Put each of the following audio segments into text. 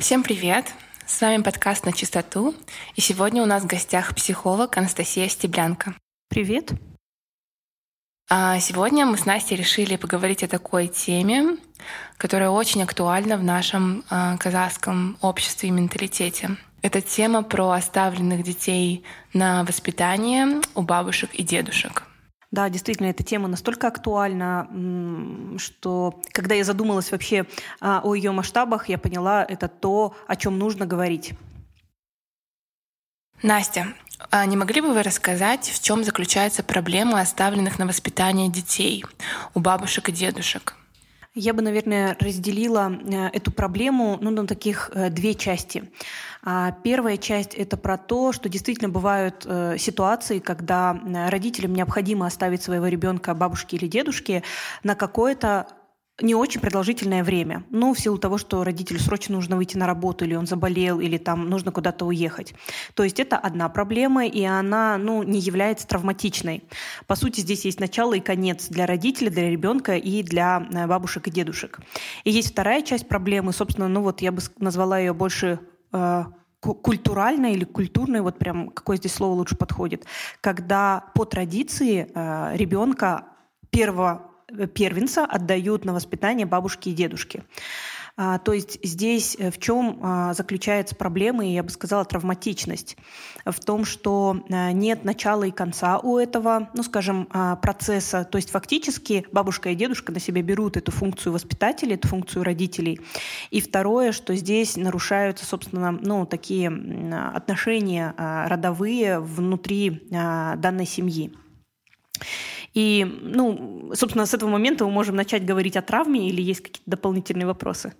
Всем привет! С вами подкаст «На чистоту», и сегодня у нас в гостях психолог Анастасия Стеблянка. Привет! А сегодня мы с Настей решили поговорить о такой теме, которая очень актуальна в нашем а, казахском обществе и менталитете. Это тема про оставленных детей на воспитание у бабушек и дедушек. Да, действительно, эта тема настолько актуальна, что когда я задумалась вообще а, о ее масштабах, я поняла, это то, о чем нужно говорить. Настя, а не могли бы вы рассказать, в чем заключается проблема оставленных на воспитание детей у бабушек и дедушек? Я бы, наверное, разделила э, эту проблему ну, на таких э, две части. А первая часть — это про то, что действительно бывают э, ситуации, когда родителям необходимо оставить своего ребенка бабушке или дедушке на какое-то не очень продолжительное время. Ну, в силу того, что родителю срочно нужно выйти на работу, или он заболел, или там нужно куда-то уехать. То есть это одна проблема, и она, ну, не является травматичной. По сути, здесь есть начало и конец для родителя, для ребенка и для э, бабушек и дедушек. И есть вторая часть проблемы, собственно, ну вот я бы назвала ее больше э, культуральной или культурной, вот прям какое здесь слово лучше подходит, когда по традиции э, ребенка первого Э, первенца отдают на воспитание бабушки и дедушки. А, то есть здесь э, в чем а, заключается проблема, и я бы сказала, травматичность? В том, что э, нет начала и конца у этого, ну, скажем, а, процесса. То есть фактически бабушка и дедушка на себя берут эту функцию воспитателей, эту функцию родителей. И второе, что здесь нарушаются, собственно, ну, такие отношения родовые внутри данной семьи. И, ну, собственно, с этого момента мы можем начать говорить о травме или есть какие-то дополнительные вопросы?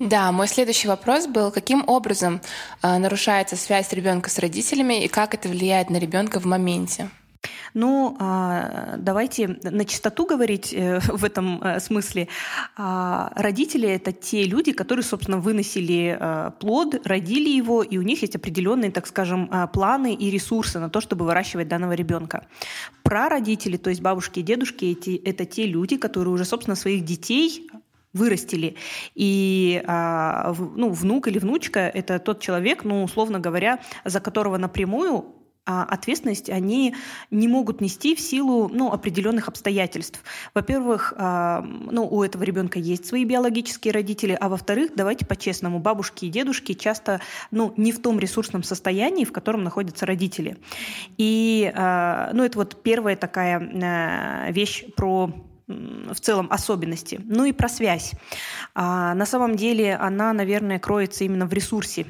Да, мой следующий вопрос был, каким образом э, нарушается связь ребенка с родителями и как это влияет на ребенка в моменте? Ну, а, давайте на чистоту говорить э, в этом э, смысле. А, родители — это те люди, которые, собственно, выносили э, плод, родили его, и у них есть определенные, так скажем, планы и ресурсы на то, чтобы выращивать данного ребенка. Прародители, то есть бабушки и дедушки, это те люди, которые уже, собственно, своих детей вырастили. И ну, внук или внучка — это тот человек, ну, условно говоря, за которого напрямую а, ответственность они не могут нести в силу ну, определенных обстоятельств. Во-первых, а, ну, у этого ребенка есть свои биологические родители, а во-вторых, давайте по-честному, бабушки и дедушки часто ну, не в том ресурсном состоянии, в котором находятся родители. И а, ну, это вот первая такая вещь про в целом особенности. Ну и про связь. А, на самом деле она, наверное, кроется именно в ресурсе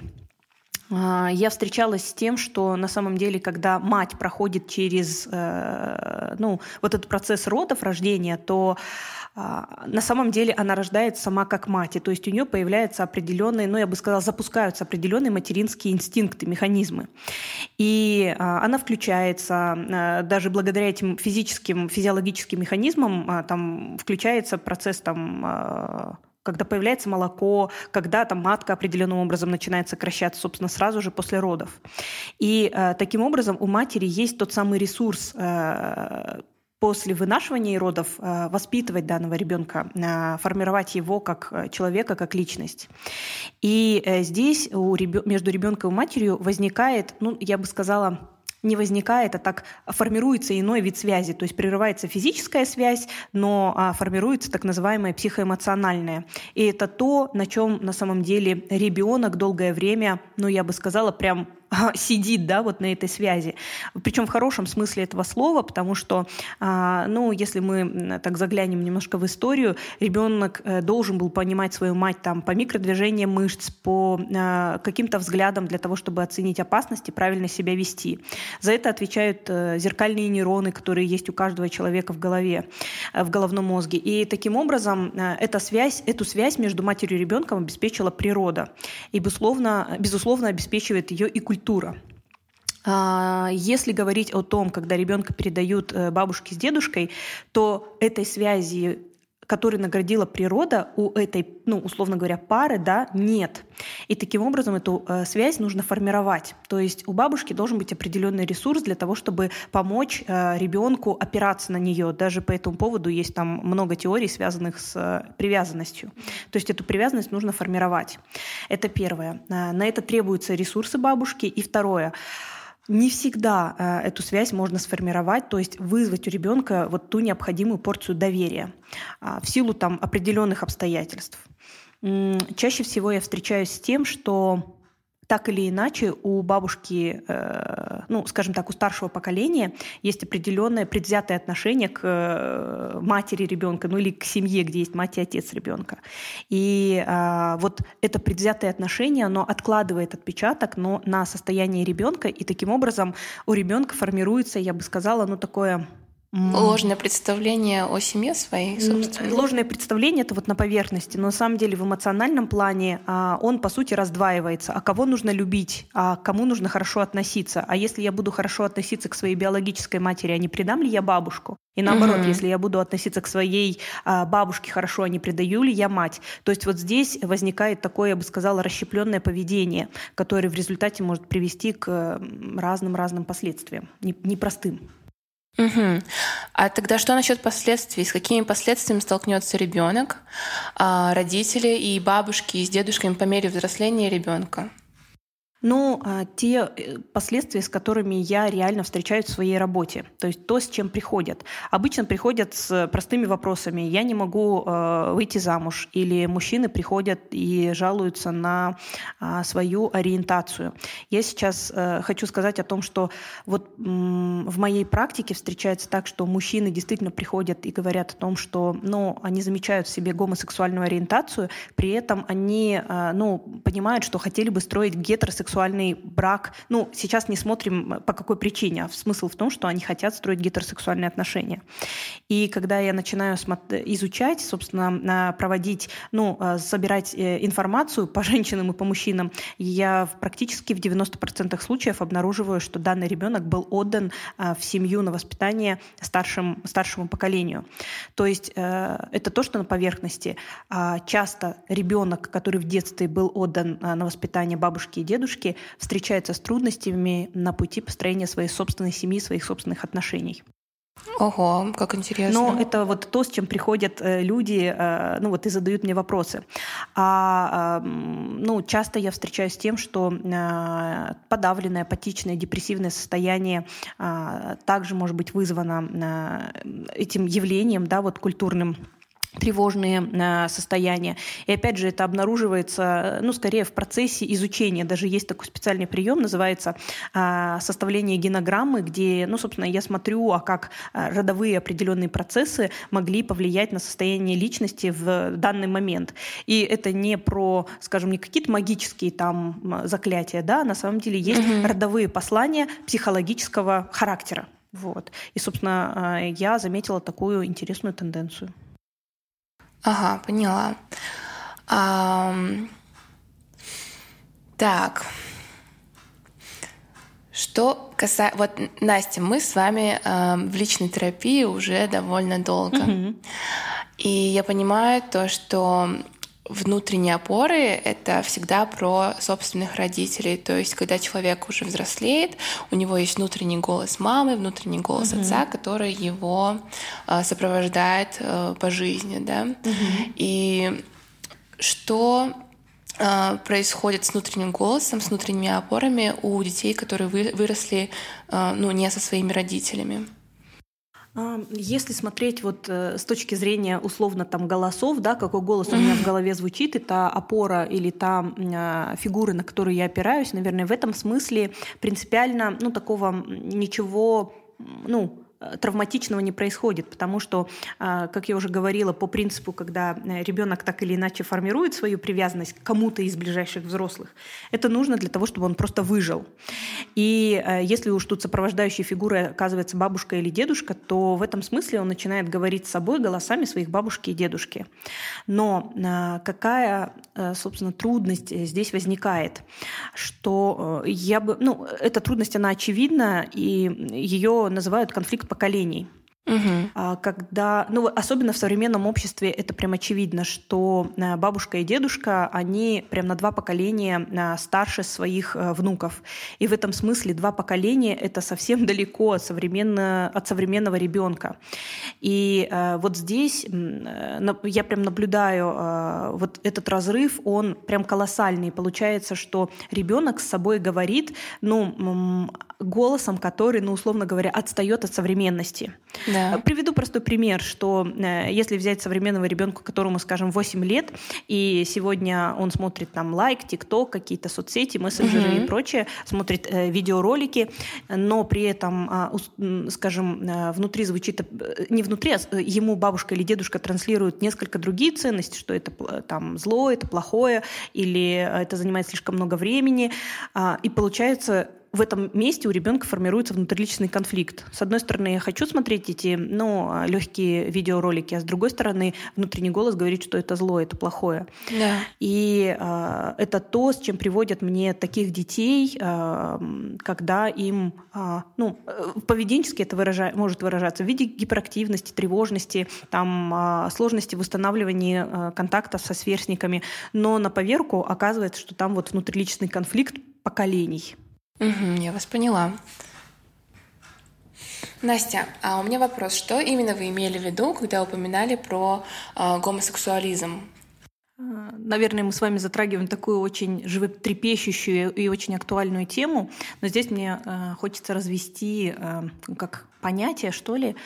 а, я встречалась с тем, что на самом деле, когда мать проходит через э, ну, вот этот процесс родов, рождения, то на самом деле она рождается сама как мать, то есть у нее появляются определенные, ну я бы сказала, запускаются определенные материнские инстинкты, механизмы. И а, она включается, даже благодаря этим физическим, физиологическим механизмам, там включается процесс там когда появляется молоко, когда там матка определенным образом начинает сокращаться, собственно, сразу же после родов. И э, таким образом у матери есть тот самый ресурс э, после вынашивания и родов э, воспитывать данного ребенка, э, формировать его как э, человека, как личность. И здесь у ребё- между ребенком и матерью возникает, ну, я бы сказала, не возникает, а так формируется иной вид связи. То есть прерывается физическая связь, но а, формируется так называемая психоэмоциональная. И это то, на чем на самом деле ребенок долгое время, ну я бы сказала, прям сидит, да, вот на этой связи. Причем в хорошем смысле этого слова, потому что, а, ну, если мы так заглянем немножко в историю, ребенок э, должен был понимать свою мать там по микродвижениям мышц, по а, каким-то взглядам для того, чтобы оценить опасность и правильно себя вести. За это отвечают э, зеркальные нейроны, которые есть у каждого человека в голове, э, в головном мозге. И таким образом эта связь, эту связь между матерью и ребенком обеспечила природа. И, безусловно, безусловно обеспечивает ее и культура культура. А, если говорить о том, когда ребенка передают э, бабушке с дедушкой, то этой связи который наградила природа, у этой, ну, условно говоря, пары, да, нет. И таким образом эту э, связь нужно формировать. То есть у бабушки должен быть определенный ресурс для того, чтобы помочь э, ребенку опираться на нее. Даже по этому поводу есть там много теорий, связанных с э, привязанностью. То есть эту привязанность нужно формировать. Это первое. Э, на это требуются ресурсы бабушки. И второе не всегда э, эту связь можно сформировать, то есть вызвать у ребенка вот ту необходимую порцию доверия э, в силу там определенных обстоятельств. Чаще всего я встречаюсь с тем, что так или иначе у бабушки, э, ну, скажем так, у старшего поколения есть определенное предвзятое отношение к э, матери ребенка, ну или к семье, где есть мать и отец ребенка. И э, вот это предвзятое отношение, оно откладывает отпечаток но на состояние ребенка, и таким образом у ребенка формируется, я бы сказала, ну такое Ложное представление о семье своей, собственно. Ложное представление это вот на поверхности, но на самом деле в эмоциональном плане а, он по сути раздваивается. А кого нужно любить, а кому нужно хорошо относиться. А если я буду хорошо относиться к своей биологической матери, а не предам ли я бабушку? И наоборот, угу. если я буду относиться к своей а, бабушке хорошо, а не предаю ли я мать? То есть вот здесь возникает такое, я бы сказала, расщепленное поведение, которое в результате может привести к разным-разным последствиям, непростым. Угу. А тогда что насчет последствий? С какими последствиями столкнется ребенок, а, родители и бабушки и с дедушками по мере взросления ребенка? Ну, а, те э, последствия, с которыми я реально встречаюсь в своей работе, то есть то, с чем приходят. Обычно приходят с простыми вопросами. Я не могу э, выйти замуж. Или мужчины приходят и жалуются на э, свою ориентацию. Я сейчас э, хочу сказать о том, что вот м, в моей практике встречается так, что мужчины действительно приходят и говорят о том, что ну, они замечают в себе гомосексуальную ориентацию, при этом они э, ну, понимают, что хотели бы строить гетеросексуальную гетеросексуальный брак. Ну, сейчас не смотрим э, по какой причине, а смысл в том, что они хотят строить гетеросексуальные отношения. И когда я начинаю изучать, собственно, проводить, ну, э, собирать э, информацию по женщинам и по мужчинам, я практически в 90% случаев обнаруживаю, что данный ребенок был отдан в семью на воспитание старшим, старшему поколению. То есть это то, что на поверхности. А часто ребенок, который в детстве был отдан на воспитание бабушки и дедушки, девушки встречаются с трудностями на пути построения своей собственной семьи, своих собственных отношений. Ого, как интересно. Но это вот то, с чем приходят э, люди, э, ну вот и задают мне вопросы. А ну, часто я встречаюсь с тем, что э, подавленное, апатичное, депрессивное состояние также может быть вызвано этим явлением, да, вот культурным тревожные э, состояния. И опять же, это обнаруживается, ну, скорее в процессе изучения. Даже есть такой специальный прием, называется э, составление генограммы, где, ну, собственно, я смотрю, а как э, родовые определенные процессы могли повлиять на состояние личности в данный момент. И это не про, скажем, не какие-то магические там заклятия, да, на самом деле есть угу. родовые послания психологического характера. Вот. И, собственно, я заметила такую интересную тенденцию. Ага, поняла. А, так. Что касается... Вот, Настя, мы с вами э, в личной терапии уже довольно долго. Mm-hmm. И я понимаю то, что внутренние опоры — это всегда про собственных родителей. То есть, когда человек уже взрослеет, у него есть внутренний голос мамы, внутренний голос mm-hmm. отца, который его э, сопровождает э, по жизни, да. Mm-hmm. И что э, происходит с внутренним голосом, с внутренними опорами у детей, которые вы, выросли, э, ну, не со своими родителями? А, если смотреть вот э, с точки зрения условно там голосов, да, какой голос у меня в голове звучит, это опора или та а, фигуры, на которую я опираюсь, наверное, в этом смысле принципиально, ну, такого ничего, ну, Э, травматичного не происходит, потому что, а, как я уже говорила, по принципу, когда э, ребенок так или иначе формирует свою привязанность к кому-то из ближайших взрослых, это нужно для того, чтобы он просто выжил. И э, если уж тут сопровождающей фигурой оказывается бабушка или дедушка, то в этом смысле он начинает говорить с собой голосами своих бабушки и дедушки. Но какая, собственно, трудность здесь возникает? Что я бы... Ну, эта трудность, она очевидна, и ее называют конфликт поколений. Угу. Когда, ну, особенно в современном обществе это прям очевидно, что э, бабушка и дедушка, они прям на два поколения э, старше своих э, внуков. И в этом смысле два поколения — это совсем далеко от, современно, от современного ребенка. И вот здесь я прям наблюдаю вот этот разрыв, он прям колоссальный. Получается, что ребенок с собой говорит, ну, голосом, который, ну, условно говоря, отстает от современности. Да. Приведу простой пример, что э, если взять современного ребенка, которому, скажем, 8 лет, и сегодня он смотрит там лайк, тикток, какие-то соцсети, мессенджеры угу. и прочее, смотрит э, видеоролики, но при этом, э, скажем, э, внутри звучит, э, не внутри, а ему бабушка или дедушка транслируют несколько другие ценности, что это там зло, это плохое, или это занимает слишком много времени, э, и получается в этом месте у ребенка формируется внутриличный конфликт. С одной стороны, я хочу смотреть эти ну, легкие видеоролики, а с другой стороны, внутренний голос говорит, что это зло, это плохое. Да. И э, это то, с чем приводят мне таких детей, э, когда им, э, ну, поведенчески это выража, может выражаться в виде гиперактивности, тревожности, там, э, сложности в устанавливании э, контактов со сверстниками, но на поверку оказывается, что там вот внутриличный конфликт поколений. Угу, я вас поняла. Настя, а у меня вопрос, что именно вы имели в виду, когда упоминали про э, гомосексуализм? А, наверное, мы с вами затрагиваем такую очень животрепещущую и очень актуальную тему, но здесь мне э, хочется развести как понятие, что ли.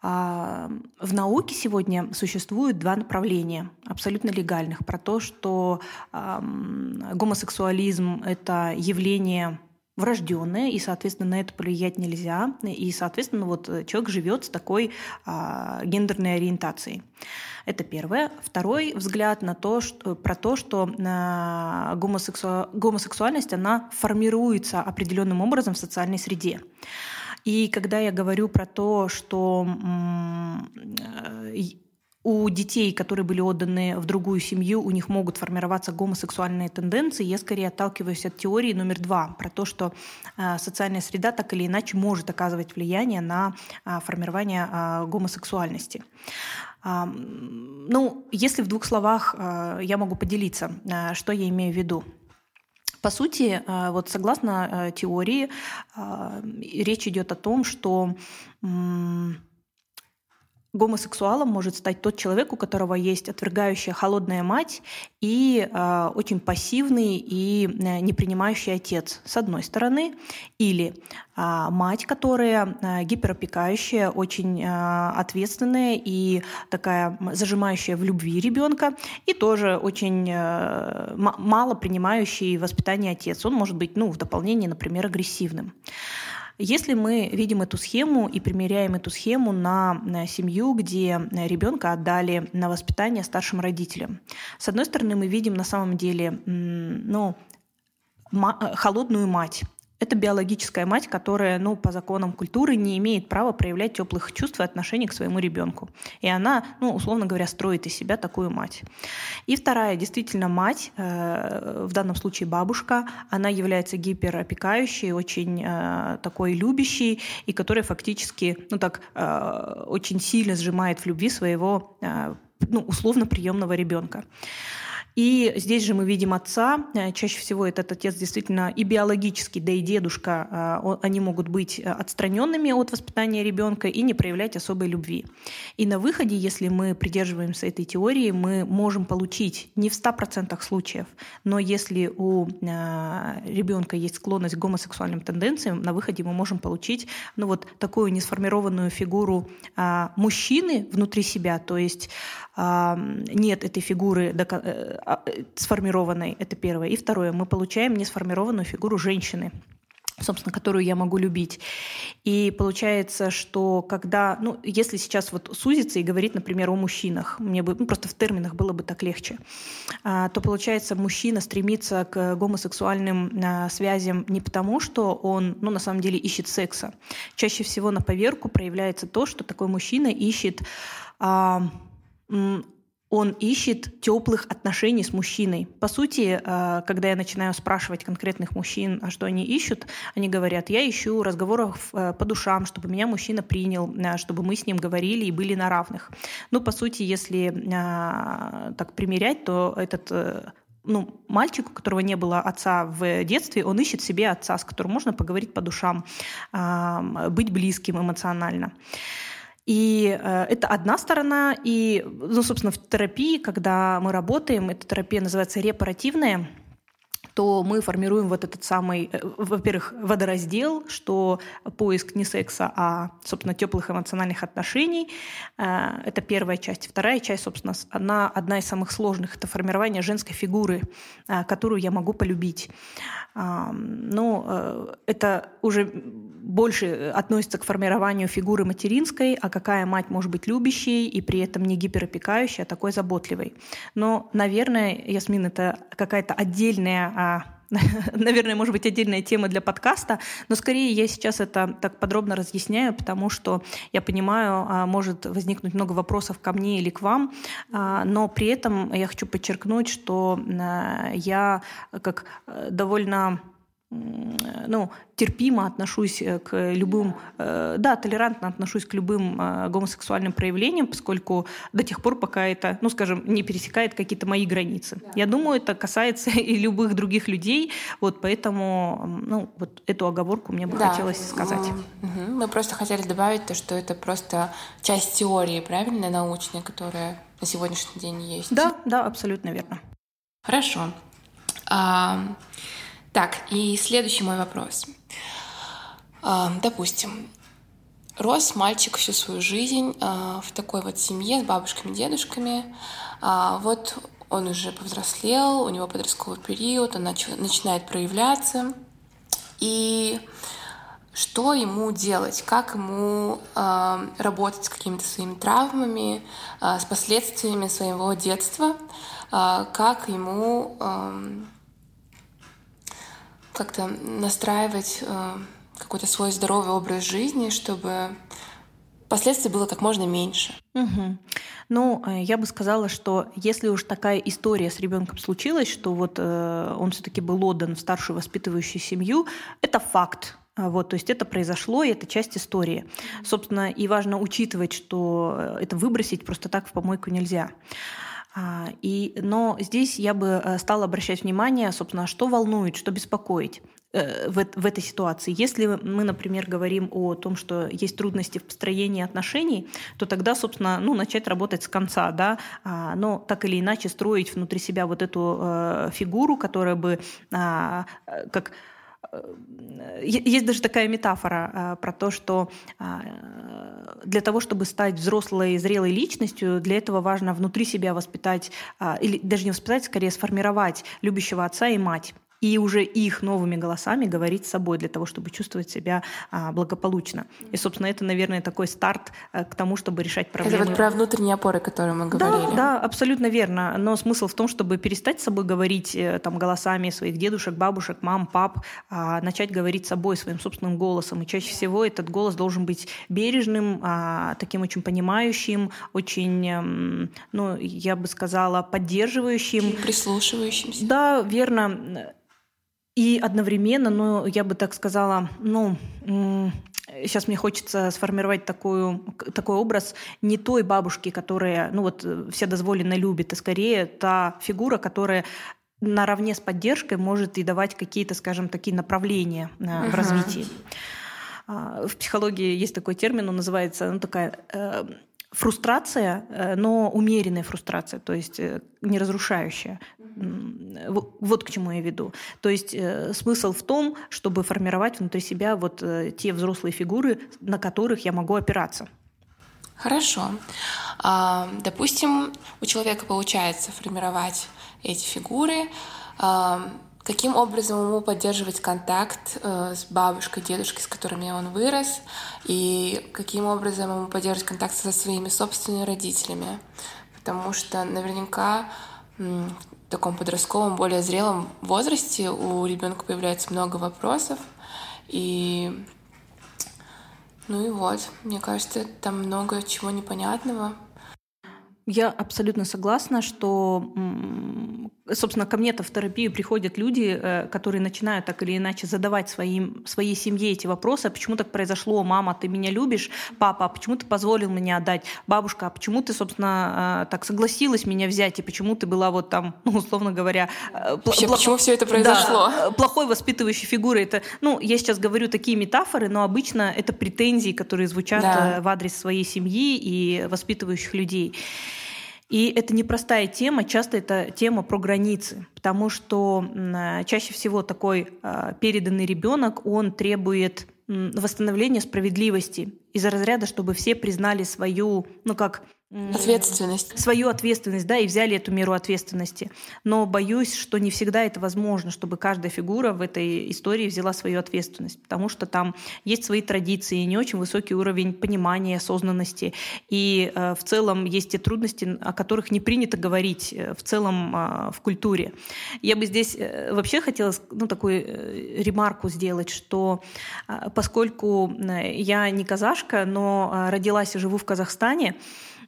В науке сегодня существует два направления, абсолютно легальных, про то, что гомосексуализм — это явление врожденное, и, соответственно, на это повлиять нельзя. И, соответственно, вот э, человек живет с такой а, гендерной ориентацией. Это первое. Второй взгляд на то, что, про то, что а, гомосексу... гомосексуальность, она формируется определенным образом в социальной среде. И когда я говорю про то, что у детей, которые были отданы в другую семью, у них могут формироваться гомосексуальные тенденции, я скорее отталкиваюсь от теории номер два, про то, что э, социальная среда так или иначе может оказывать влияние на э, формирование э, гомосексуальности. Ну, если в двух словах я могу поделиться, что я имею в виду. По сути, вот согласно теории, речь идет о том, что Гомосексуалом может стать тот человек, у которого есть отвергающая холодная мать и э, очень пассивный и э, не принимающий отец, с одной стороны, или э, мать, которая э, гиперопекающая, очень э, ответственная и такая зажимающая в любви ребенка, и тоже очень э, мало принимающий воспитание отец. Он может быть, ну, в дополнение, например, агрессивным. Если мы видим эту схему и примеряем эту схему на семью, где ребенка отдали на воспитание старшим родителям, с одной стороны, мы видим на самом деле ну, холодную мать, это биологическая мать, которая, ну, по законам культуры не имеет права проявлять теплых чувств и отношений к своему ребенку. И она, ну, условно говоря, строит из себя такую мать. И вторая, действительно, мать, э, в данном случае бабушка, она является гиперопекающей, очень э, такой любящей, и которая фактически, ну, так, э, очень сильно сжимает в любви своего, э, ну, условно приемного ребенка. И здесь же мы видим отца. Э, чаще всего этот отец действительно и биологический, да и дедушка, э, они могут быть э, отстраненными от воспитания ребенка и не проявлять особой любви. И на выходе, если мы придерживаемся этой теории, мы можем получить не в 100% случаев, но если у ребенка есть склонность к гомосексуальным тенденциям, на выходе мы можем получить ну, вот такую несформированную фигуру мужчины внутри себя, то есть нет этой фигуры а, э, сформированной, это первое. И второе, мы получаем несформированную фигуру женщины собственно, которую я могу любить. И получается, что когда, ну, если сейчас вот сузиться и говорить, например, о мужчинах, мне бы, ну, просто в терминах было бы так легче, а, то получается, мужчина стремится к гомосексуальным а, связям не потому, что он, ну, на самом деле ищет секса. Чаще всего на поверку проявляется то, что такой мужчина ищет а, он ищет теплых отношений с мужчиной. По сути, э, когда я начинаю спрашивать конкретных мужчин, а что они ищут, они говорят, я ищу разговоров э, по душам, чтобы меня мужчина принял, э, чтобы мы с ним говорили и были на равных. Ну, по сути, если так примерять, то этот ну, мальчик, у которого не было отца в детстве, он ищет себе отца, с которым можно поговорить по душам, быть близким эмоционально. И э, это одна сторона. И, ну, собственно, в терапии, когда мы работаем, эта терапия называется репаративная, то мы формируем вот этот самый, э, во-первых, водораздел, что поиск не секса, а, собственно, теплых эмоциональных отношений. Э, это первая часть. Вторая часть, собственно, она одна из самых сложных. Это формирование женской фигуры, э, которую я могу полюбить. Ну, это уже больше относится к формированию фигуры материнской, а какая мать может быть любящей и при этом не гиперопекающей, а такой заботливой. Но, наверное, Ясмин, это какая-то отдельная а, наверное, может быть, отдельная тема для подкаста, но скорее я сейчас это так подробно разъясняю, потому что я понимаю, а, может возникнуть много вопросов ко мне или к вам, а, но при этом я хочу подчеркнуть, что я как э, довольно ну, терпимо отношусь э, к любым, э, да, толерантно отношусь к любым э, гомосексуальным проявлениям, поскольку до тех пор, пока это, ну, скажем, не пересекает какие-то мои границы. Да. Я думаю, это касается и любых других людей, вот поэтому, ну, вот эту оговорку мне бы да. хотелось сказать. Мы просто хотели добавить то, что это просто часть теории, правильно, научной, которая на сегодняшний день есть. Да, да, абсолютно верно. Хорошо. А, так, и следующий мой вопрос. А, допустим, рос мальчик всю свою жизнь а, в такой вот семье с бабушками, дедушками. А, вот он уже повзрослел, у него подростковый период, он начал, начинает проявляться. И что ему делать, как ему э, работать с какими-то своими травмами, э, с последствиями своего детства, э, как ему э, как-то настраивать э, какой-то свой здоровый образ жизни, чтобы последствий было как можно меньше. Угу. Ну, э, я бы сказала, что если уж такая история с ребенком случилась, что вот э, он все-таки был отдан в старшую воспитывающую семью, это факт. А вот, то есть это произошло, и это часть истории. Собственно, и важно учитывать, что э, это выбросить просто так в помойку нельзя. А, и, но здесь я бы э, стала обращать внимание, собственно, что волнует, что беспокоит э, в, в этой ситуации. Если мы, например, говорим о том, что есть трудности в построении отношений, то тогда, собственно, ну, начать работать с конца, да, а, но так или иначе строить внутри себя вот эту э, фигуру, которая бы а, как есть даже такая метафора а, про то, что а, для того, чтобы стать взрослой, зрелой личностью, для этого важно внутри себя воспитать, а, или даже не воспитать, скорее сформировать любящего отца и мать и уже их новыми голосами говорить с собой для того, чтобы чувствовать себя а, благополучно. И, собственно, это, наверное, такой старт а, к тому, чтобы решать проблемы. Это вот про внутренние опоры, которые мы говорили. Да, да, абсолютно верно. Но смысл в том, чтобы перестать с собой говорить э, там голосами своих дедушек, бабушек, мам, пап, а начать говорить с собой своим собственным голосом. И чаще всего этот голос должен быть бережным, а, таким очень понимающим, очень, эм, ну, я бы сказала, поддерживающим. Прислушивающимся. Да, верно и одновременно, ну, я бы так сказала, ну, сейчас мне хочется сформировать такую, такой образ не той бабушки, которая, ну вот, все дозволенно любит, а скорее та фигура, которая наравне с поддержкой может и давать какие-то, скажем, такие направления uh-huh. в развитии. А, в психологии есть такой термин, он называется, ну, такая э, фрустрация, э, но умеренная фрустрация, то есть э, не разрушающая. Вот к чему я веду. То есть э, смысл в том, чтобы формировать внутри себя вот те взрослые фигуры, на которых я могу опираться. Хорошо. А, допустим, у человека получается формировать эти фигуры. Каким образом ему поддерживать контакт э, с бабушкой, дедушкой, с которыми он вырос, и каким образом ему поддерживать контакт со своими собственными родителями. Потому что наверняка в таком подростковом, более зрелом возрасте у ребенка появляется много вопросов, и ну и вот, мне кажется, там много чего непонятного. Я абсолютно согласна, что, собственно, ко мне-то в терапию приходят люди, э, которые начинают так или иначе задавать своим, своей семье эти вопросы. А почему так произошло? Мама, ты меня любишь? Папа, а почему ты позволил мне отдать? Бабушка, а почему ты, собственно, э, так согласилась меня взять? И почему ты была вот там, ну, условно говоря... Э, Вообще, плох... почему все это произошло? Да, плохой воспитывающей фигурой. Это, ну, я сейчас говорю такие метафоры, но обычно это претензии, которые звучат да. в адрес своей семьи и воспитывающих людей. И это непростая тема, часто это тема про границы, потому что чаще всего такой а, переданный ребенок, он требует восстановления справедливости из-за разряда, чтобы все признали свою, ну как Ответственность. Свою ответственность, да, и взяли эту меру ответственности. Но боюсь, что не всегда это возможно, чтобы каждая фигура в этой истории взяла свою ответственность, потому что там есть свои традиции, не очень высокий уровень понимания, осознанности. И э, в целом есть те трудности, о которых не принято говорить э, в целом э, в культуре. Я бы здесь э, вообще хотела ну, такую э, ремарку сделать, что э, поскольку я не казашка, но э, родилась и живу в Казахстане,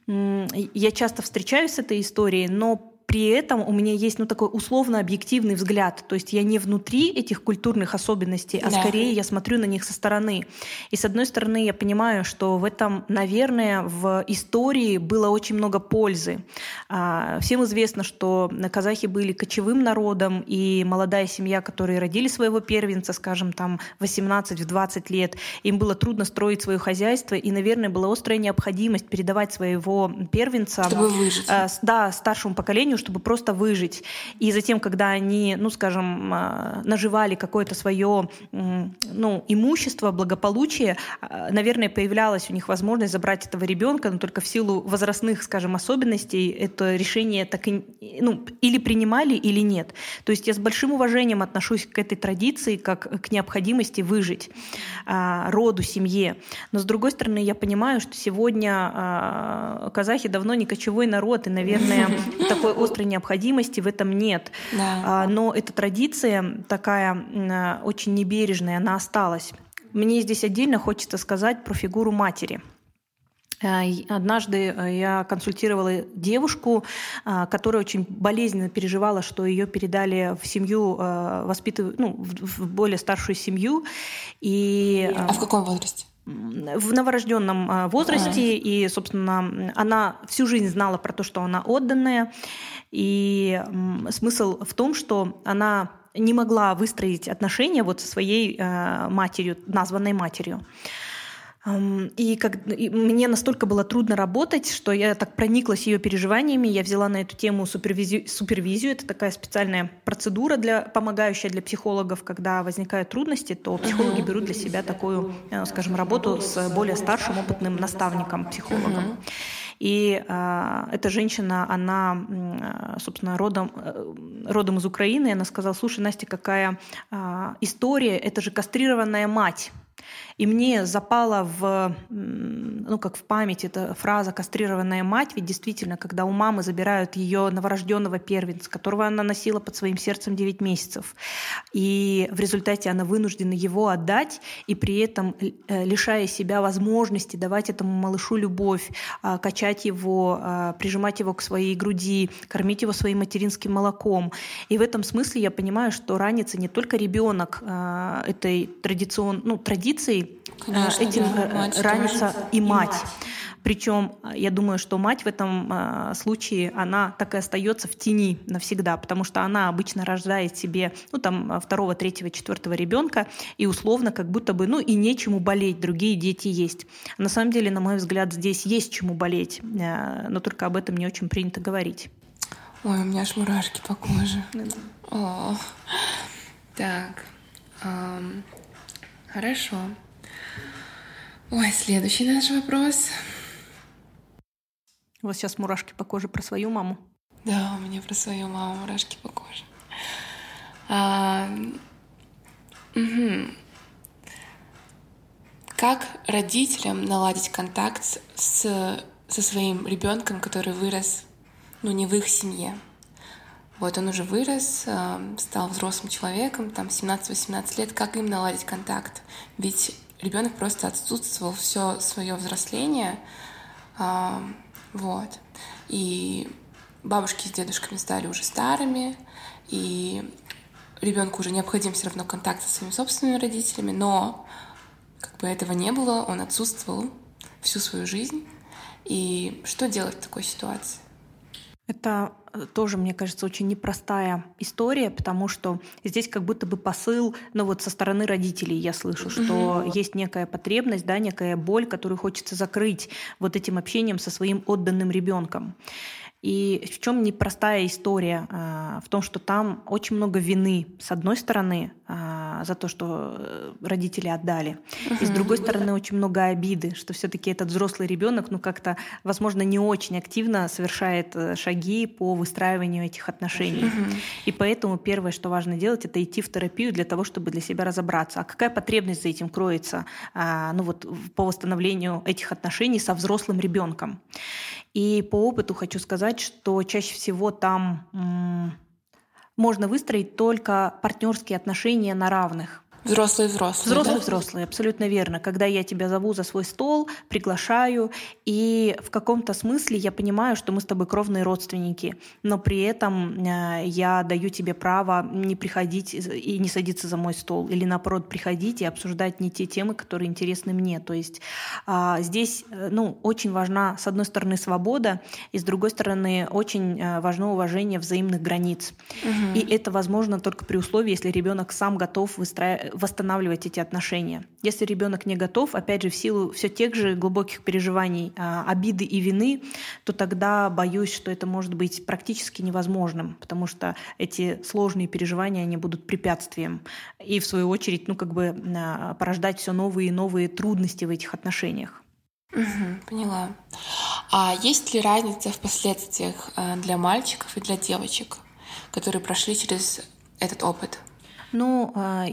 я часто встречаюсь с этой историей, но при этом у меня есть ну, такой условно-объективный взгляд. То есть я не внутри этих культурных особенностей, а да. скорее я смотрю на них со стороны. И с одной стороны я понимаю, что в этом, наверное, в истории было очень много пользы. А, всем известно, что казахи были кочевым народом, и молодая семья, которые родили своего первенца, скажем, там 18-20 лет, им было трудно строить свое хозяйство, и, наверное, была острая необходимость передавать своего первенца Чтобы выжить. А, да, старшему поколению, чтобы просто выжить. И затем, когда они, ну, скажем, а, наживали какое-то свое ну, имущество, благополучие, а, наверное, появлялась у них возможность забрать этого ребенка, но только в силу возрастных, скажем, особенностей это решение так и, ну, или принимали, или нет. То есть я с большим уважением отношусь к этой традиции, как к необходимости выжить а, роду, семье. Но с другой стороны, я понимаю, что сегодня казахи давно не кочевой народ, и, наверное, такой острой необходимости в этом нет. Да. А, но эта традиция такая очень небережная, она осталась. Мне здесь отдельно хочется сказать про фигуру матери. А, однажды э, я консультировала девушку, а, которая очень болезненно переживала, что ее передали в семью, воспитыв... ну, в более старшую семью. И... А в каком возрасте? в новорожденном возрасте, и, собственно, она всю жизнь знала про то, что она отданная, и смысл в том, что она не могла выстроить отношения вот со своей э, матерью, названной матерью. И, как, и мне настолько было трудно работать, что я так прониклась ее переживаниями. Я взяла на эту тему супервизию. супервизию. Это такая специальная процедура, для, помогающая для психологов. Когда возникают трудности, то психологи берут для себя такую, э, скажем, работу с более старшим опытным наставником, психологом. И э, эта женщина, она, собственно, родом, э, родом из Украины, она сказала, слушай, Настя, какая э, история, это же кастрированная мать. И мне запала в, ну, как в память эта фраза «кастрированная мать», ведь действительно, когда у мамы забирают ее новорожденного первенца, которого она носила под своим сердцем 9 месяцев, и в результате она вынуждена его отдать, и при этом э, лишая себя возможности давать этому малышу любовь, а, качать его, а, прижимать его к своей груди, кормить его своим материнским молоком. И в этом смысле я понимаю, что ранится не только ребенок а, этой традицион, ну, традиции, Конечно, этим да. Э, мать ранится и мать. И мать. Причем э, я думаю, что мать в этом э, случае, она так и остается в тени навсегда, потому что она обычно рождает себе, ну там, второго, третьего, четвертого ребенка, и условно как будто бы, ну и нечему болеть, другие дети есть. На самом деле, на мой взгляд, здесь есть чему болеть, но только об этом не очень принято говорить. Ой, у меня аж мурашки по коже. О. Так. Um, хорошо. Ой, следующий наш вопрос. У вас сейчас мурашки по коже про свою маму? Да, у меня про свою маму мурашки по коже. А, угу. Как родителям наладить контакт с, со своим ребенком, который вырос, ну, не в их семье? Вот он уже вырос, стал взрослым человеком, там 17-18 лет, как им наладить контакт? Ведь ребенок просто отсутствовал все свое взросление. А, вот. и бабушки с дедушками стали уже старыми, и ребенку уже необходим все равно контакт со своими собственными родителями, но как бы этого не было, он отсутствовал всю свою жизнь. И что делать в такой ситуации? Это тоже, мне кажется, очень непростая история, потому что здесь как будто бы посыл, ну вот со стороны родителей я слышу, что mm-hmm. есть некая потребность, да, некая боль, которую хочется закрыть вот этим общением со своим отданным ребенком. И в чем непростая история? А, в том, что там очень много вины, с одной стороны, за то, что э, родители отдали, и с другой стороны, очень много обиды, что все-таки этот взрослый ребенок, ну как-то, возможно, не очень активно совершает э, шаги по выстраиванию этих отношений. И поэтому первое, что важно делать, это идти в терапию для того, чтобы для себя разобраться. А какая потребность за этим кроется? А, ну вот по восстановлению этих отношений со взрослым ребенком. И по опыту хочу сказать, что чаще всего там можно выстроить только партнерские отношения на равных. Взрослые взрослые. Взрослые да? взрослые, абсолютно верно. Когда я тебя зову за свой стол, приглашаю, и в каком-то смысле я понимаю, что мы с тобой кровные родственники, но при этом э, я даю тебе право не приходить и не садиться за мой стол, или наоборот приходить и обсуждать не те темы, которые интересны мне. То есть а, здесь э, ну, очень важна, с одной стороны, свобода, и с другой стороны, очень э, важно уважение взаимных границ. Угу. И это возможно только при условии, если ребенок сам готов выстраивать восстанавливать эти отношения. Если ребенок не готов, опять же, в силу все тех же глубоких переживаний, а, обиды и вины, то тогда боюсь, что это может быть практически невозможным, потому что эти сложные переживания, они будут препятствием. И в свою очередь, ну, как бы а, порождать все новые и новые трудности в этих отношениях. Поняла. А есть ли разница в последствиях э, для мальчиков и для девочек, которые прошли через этот опыт? Ну, а,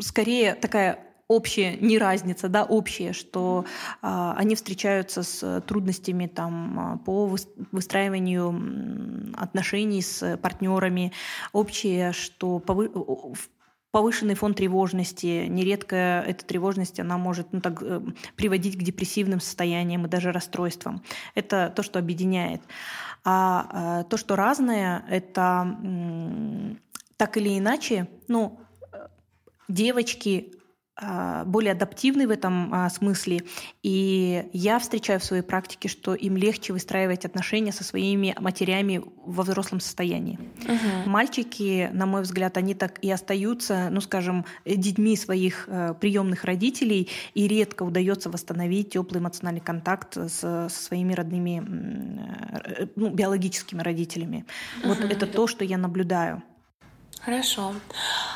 скорее такая общая не разница, да, общая, что а, они встречаются с трудностями там а, по выстраиванию отношений с партнерами, общее, что повы повышенный фон тревожности. Нередко эта тревожность она может ну, так, э, приводить к депрессивным состояниям и даже расстройствам. Это то, что объединяет. А, а то, что разное, это так или иначе, ну, девочки а, более адаптивны в этом а, смысле. И я встречаю в своей практике, что им легче выстраивать отношения со своими матерями во взрослом состоянии. Угу. Мальчики, на мой взгляд, они так и остаются, ну, скажем, детьми своих э, приемных родителей, и редко удается восстановить теплый эмоциональный контакт с, со своими родными, э, ну, биологическими родителями. Угу. Вот это то, что я наблюдаю. Хорошо.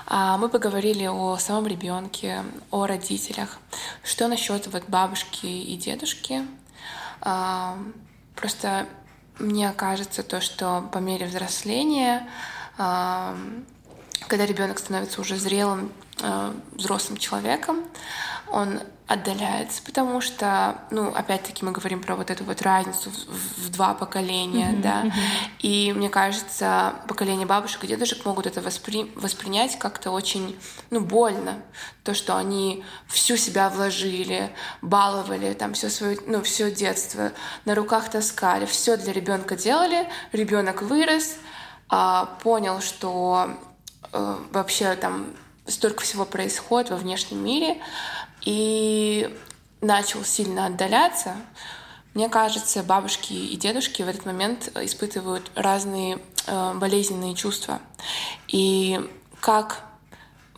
А мы поговорили о самом ребенке, о родителях. Что насчет вот бабушки и дедушки? А, просто мне кажется то, что по мере взросления, а, когда ребенок становится уже зрелым взрослым человеком, он отдаляется, потому что, ну, опять-таки мы говорим про вот эту вот разницу в, в два поколения, mm-hmm, да, mm-hmm. и мне кажется, поколение бабушек и дедушек могут это воспри... воспринять как-то очень, ну, больно, то, что они всю себя вложили, баловали, там все свое, ну, все детство на руках таскали, все для ребенка делали, ребенок вырос, а, понял, что э, вообще там столько всего происходит во внешнем мире, и начал сильно отдаляться, мне кажется, бабушки и дедушки в этот момент испытывают разные э, болезненные чувства. И как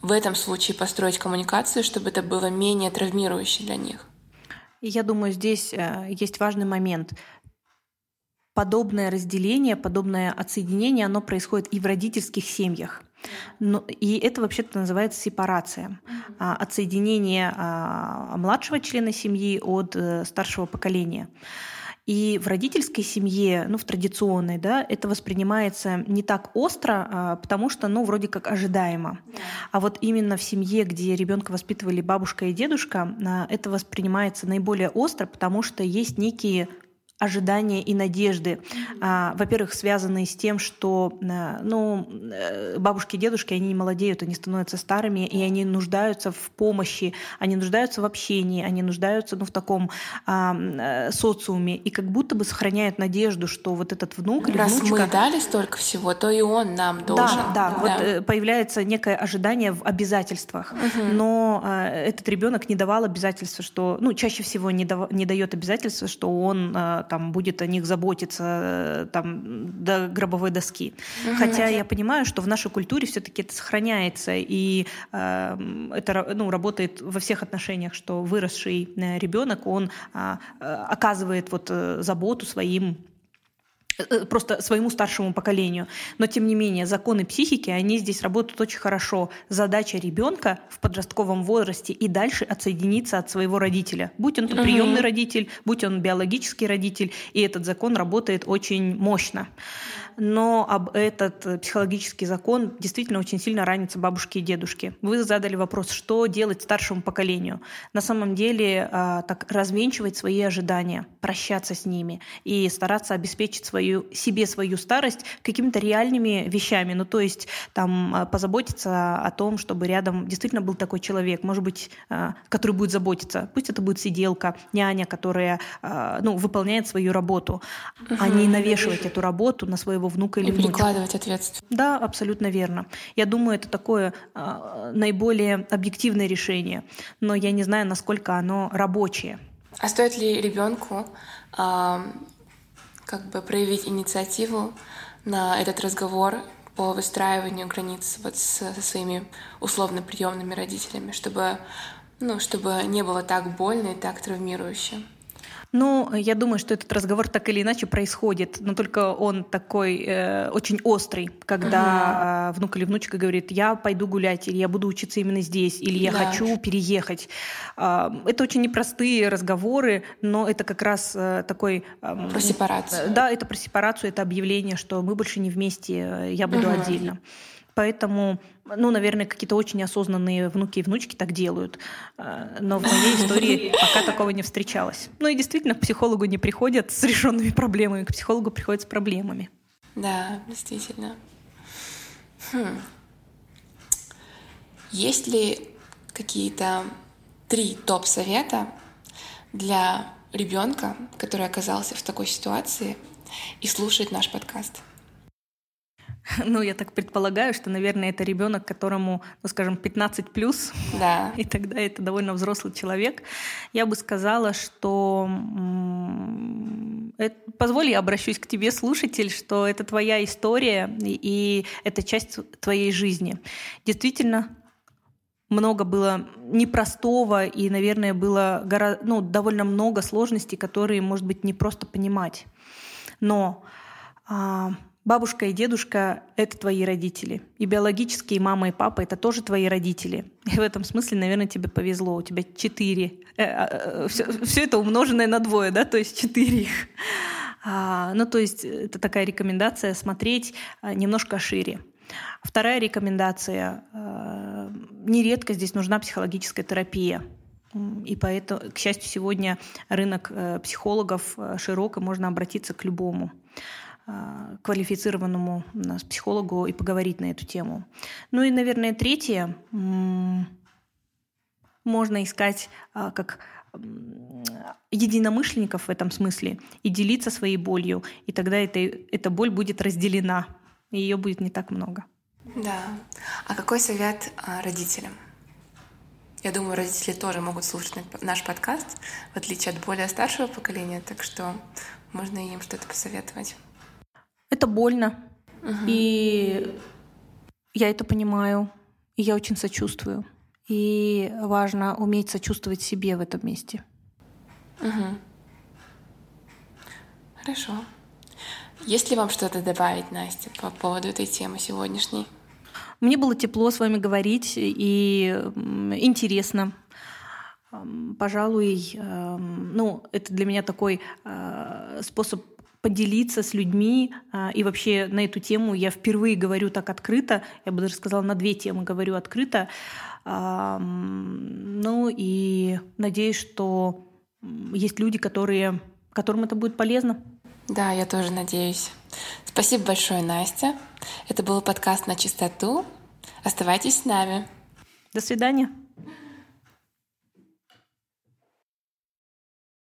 в этом случае построить коммуникацию, чтобы это было менее травмирующе для них? Я думаю, здесь э, есть важный момент. Подобное разделение, подобное отсоединение, оно происходит и в родительских семьях. Ну, и это вообще-то называется сепарация, а, отсоединение а, младшего члена семьи от э, старшего поколения. И в родительской семье, ну, в традиционной, да, это воспринимается не так остро, а, потому что, ну, вроде как ожидаемо. А вот именно в семье, где ребенка воспитывали бабушка и дедушка, это воспринимается наиболее остро, потому что есть некие ожидания и надежды. А, во-первых, связанные с тем, что а, ну, э, бабушки и дедушки, они не молодеют, они становятся старыми, и они нуждаются в помощи, они нуждаются в общении, они нуждаются ну, в таком а, э, социуме, и как будто бы сохраняют надежду, что вот этот внук или Раз внучка... мы дали столько всего, то и он нам должен. Да, да, да. вот э, появляется некое ожидание в обязательствах, угу. но а, этот ребенок не давал обязательства, что, ну, чаще всего не, дав... не дает обязательства, что он там будет о них заботиться э, там до гробовой доски. Угу. Хотя я понимаю, что в нашей культуре все-таки это сохраняется и э, это ну, работает во всех отношениях, что выросший э, ребенок он э, оказывает вот э, заботу своим просто своему старшему поколению. Но тем не менее, законы психики, они здесь работают очень хорошо. Задача ребенка в подростковом возрасте и дальше отсоединиться от своего родителя. Будь он то приемный родитель, будь он биологический родитель, и этот закон работает очень мощно но об этот э, психологический закон действительно очень сильно ранятся бабушки и дедушки. Вы задали вопрос, что делать старшему поколению. На самом деле а, так развенчивать свои ожидания, прощаться с ними и стараться обеспечить свою, себе свою старость какими-то реальными вещами. Ну, то есть там а, позаботиться о том, чтобы рядом действительно был такой человек, может быть, а, который будет заботиться. Пусть это будет сиделка, няня, которая ну, выполняет свою работу, а не навешивать эту работу на своего своего внука или и внучку. перекладывать ответственность. Да, абсолютно верно. Я думаю, это такое э, наиболее объективное решение, но я не знаю, насколько оно рабочее. А стоит ли ребенку э, как бы проявить инициативу на этот разговор по выстраиванию границ вот со, со своими условно приемными родителями, чтобы ну, чтобы не было так больно и так травмирующе? Ну, я думаю, что этот разговор так или иначе происходит, но только он такой э, очень острый, когда угу. внук или внучка говорит, я пойду гулять, или я буду учиться именно здесь, или я да. хочу переехать. Э, это очень непростые разговоры, но это как раз э, такой... Э, про сепарацию. Да, это про сепарацию, это объявление, что мы больше не вместе, э, я буду угу. отдельно. Поэтому, ну, наверное, какие-то очень осознанные внуки и внучки так делают. А, но в моей истории пока такого не встречалось. Ну и действительно, к психологу не приходят с решенными проблемами, к психологу приходят с проблемами. Да, действительно. Хм. Есть ли какие-то три топ-совета для ребенка, который оказался в такой ситуации и слушает наш подкаст? Ну, я так предполагаю, что, наверное, это ребенок, которому, ну, скажем, 15 плюс, да. и тогда это довольно взрослый человек. Я бы сказала, что это, позволь, я обращусь к тебе, слушатель, что это твоя история, и, это часть твоей жизни. Действительно, много было непростого, и, наверное, было гора... ну, довольно много сложностей, которые, может быть, не просто понимать. Но а, Бабушка и дедушка — это твои родители. И биологические мама и папа — это тоже твои родители. И в этом смысле, наверное, тебе повезло. У тебя четыре. Э, все, э, все это умноженное на двое, да, то есть четыре их. А, ну, то есть это такая рекомендация смотреть немножко шире. Вторая рекомендация. Нередко здесь нужна психологическая терапия. И поэтому, к счастью, сегодня рынок э, психологов широк, и можно обратиться к любому. А, квалифицированному психологу и поговорить на эту тему. Ну и, наверное, третье. Можно искать а, как единомышленников в этом смысле и делиться своей болью. И тогда это, эта боль будет разделена, и ее будет не так много. Да. А какой совет а, родителям? Я думаю, родители тоже могут слушать наш подкаст, в отличие от более старшего поколения, так что можно им что-то посоветовать. Это больно. Угу. И я это понимаю. И я очень сочувствую. И важно уметь сочувствовать себе в этом месте. Угу. Хорошо. Есть ли вам что-то добавить, Настя, по поводу этой темы сегодняшней? Мне было тепло с вами говорить и интересно. Пожалуй, ну, это для меня такой э, способ поделиться с людьми. А, и вообще на эту тему я впервые говорю так открыто. Я бы даже сказала, на две темы говорю открыто. Ну и надеюсь, что есть люди, которые которым это будет полезно. Да, я тоже надеюсь. Спасибо большое, Настя. Это был подкаст «На чистоту». Оставайтесь с нами. До свидания.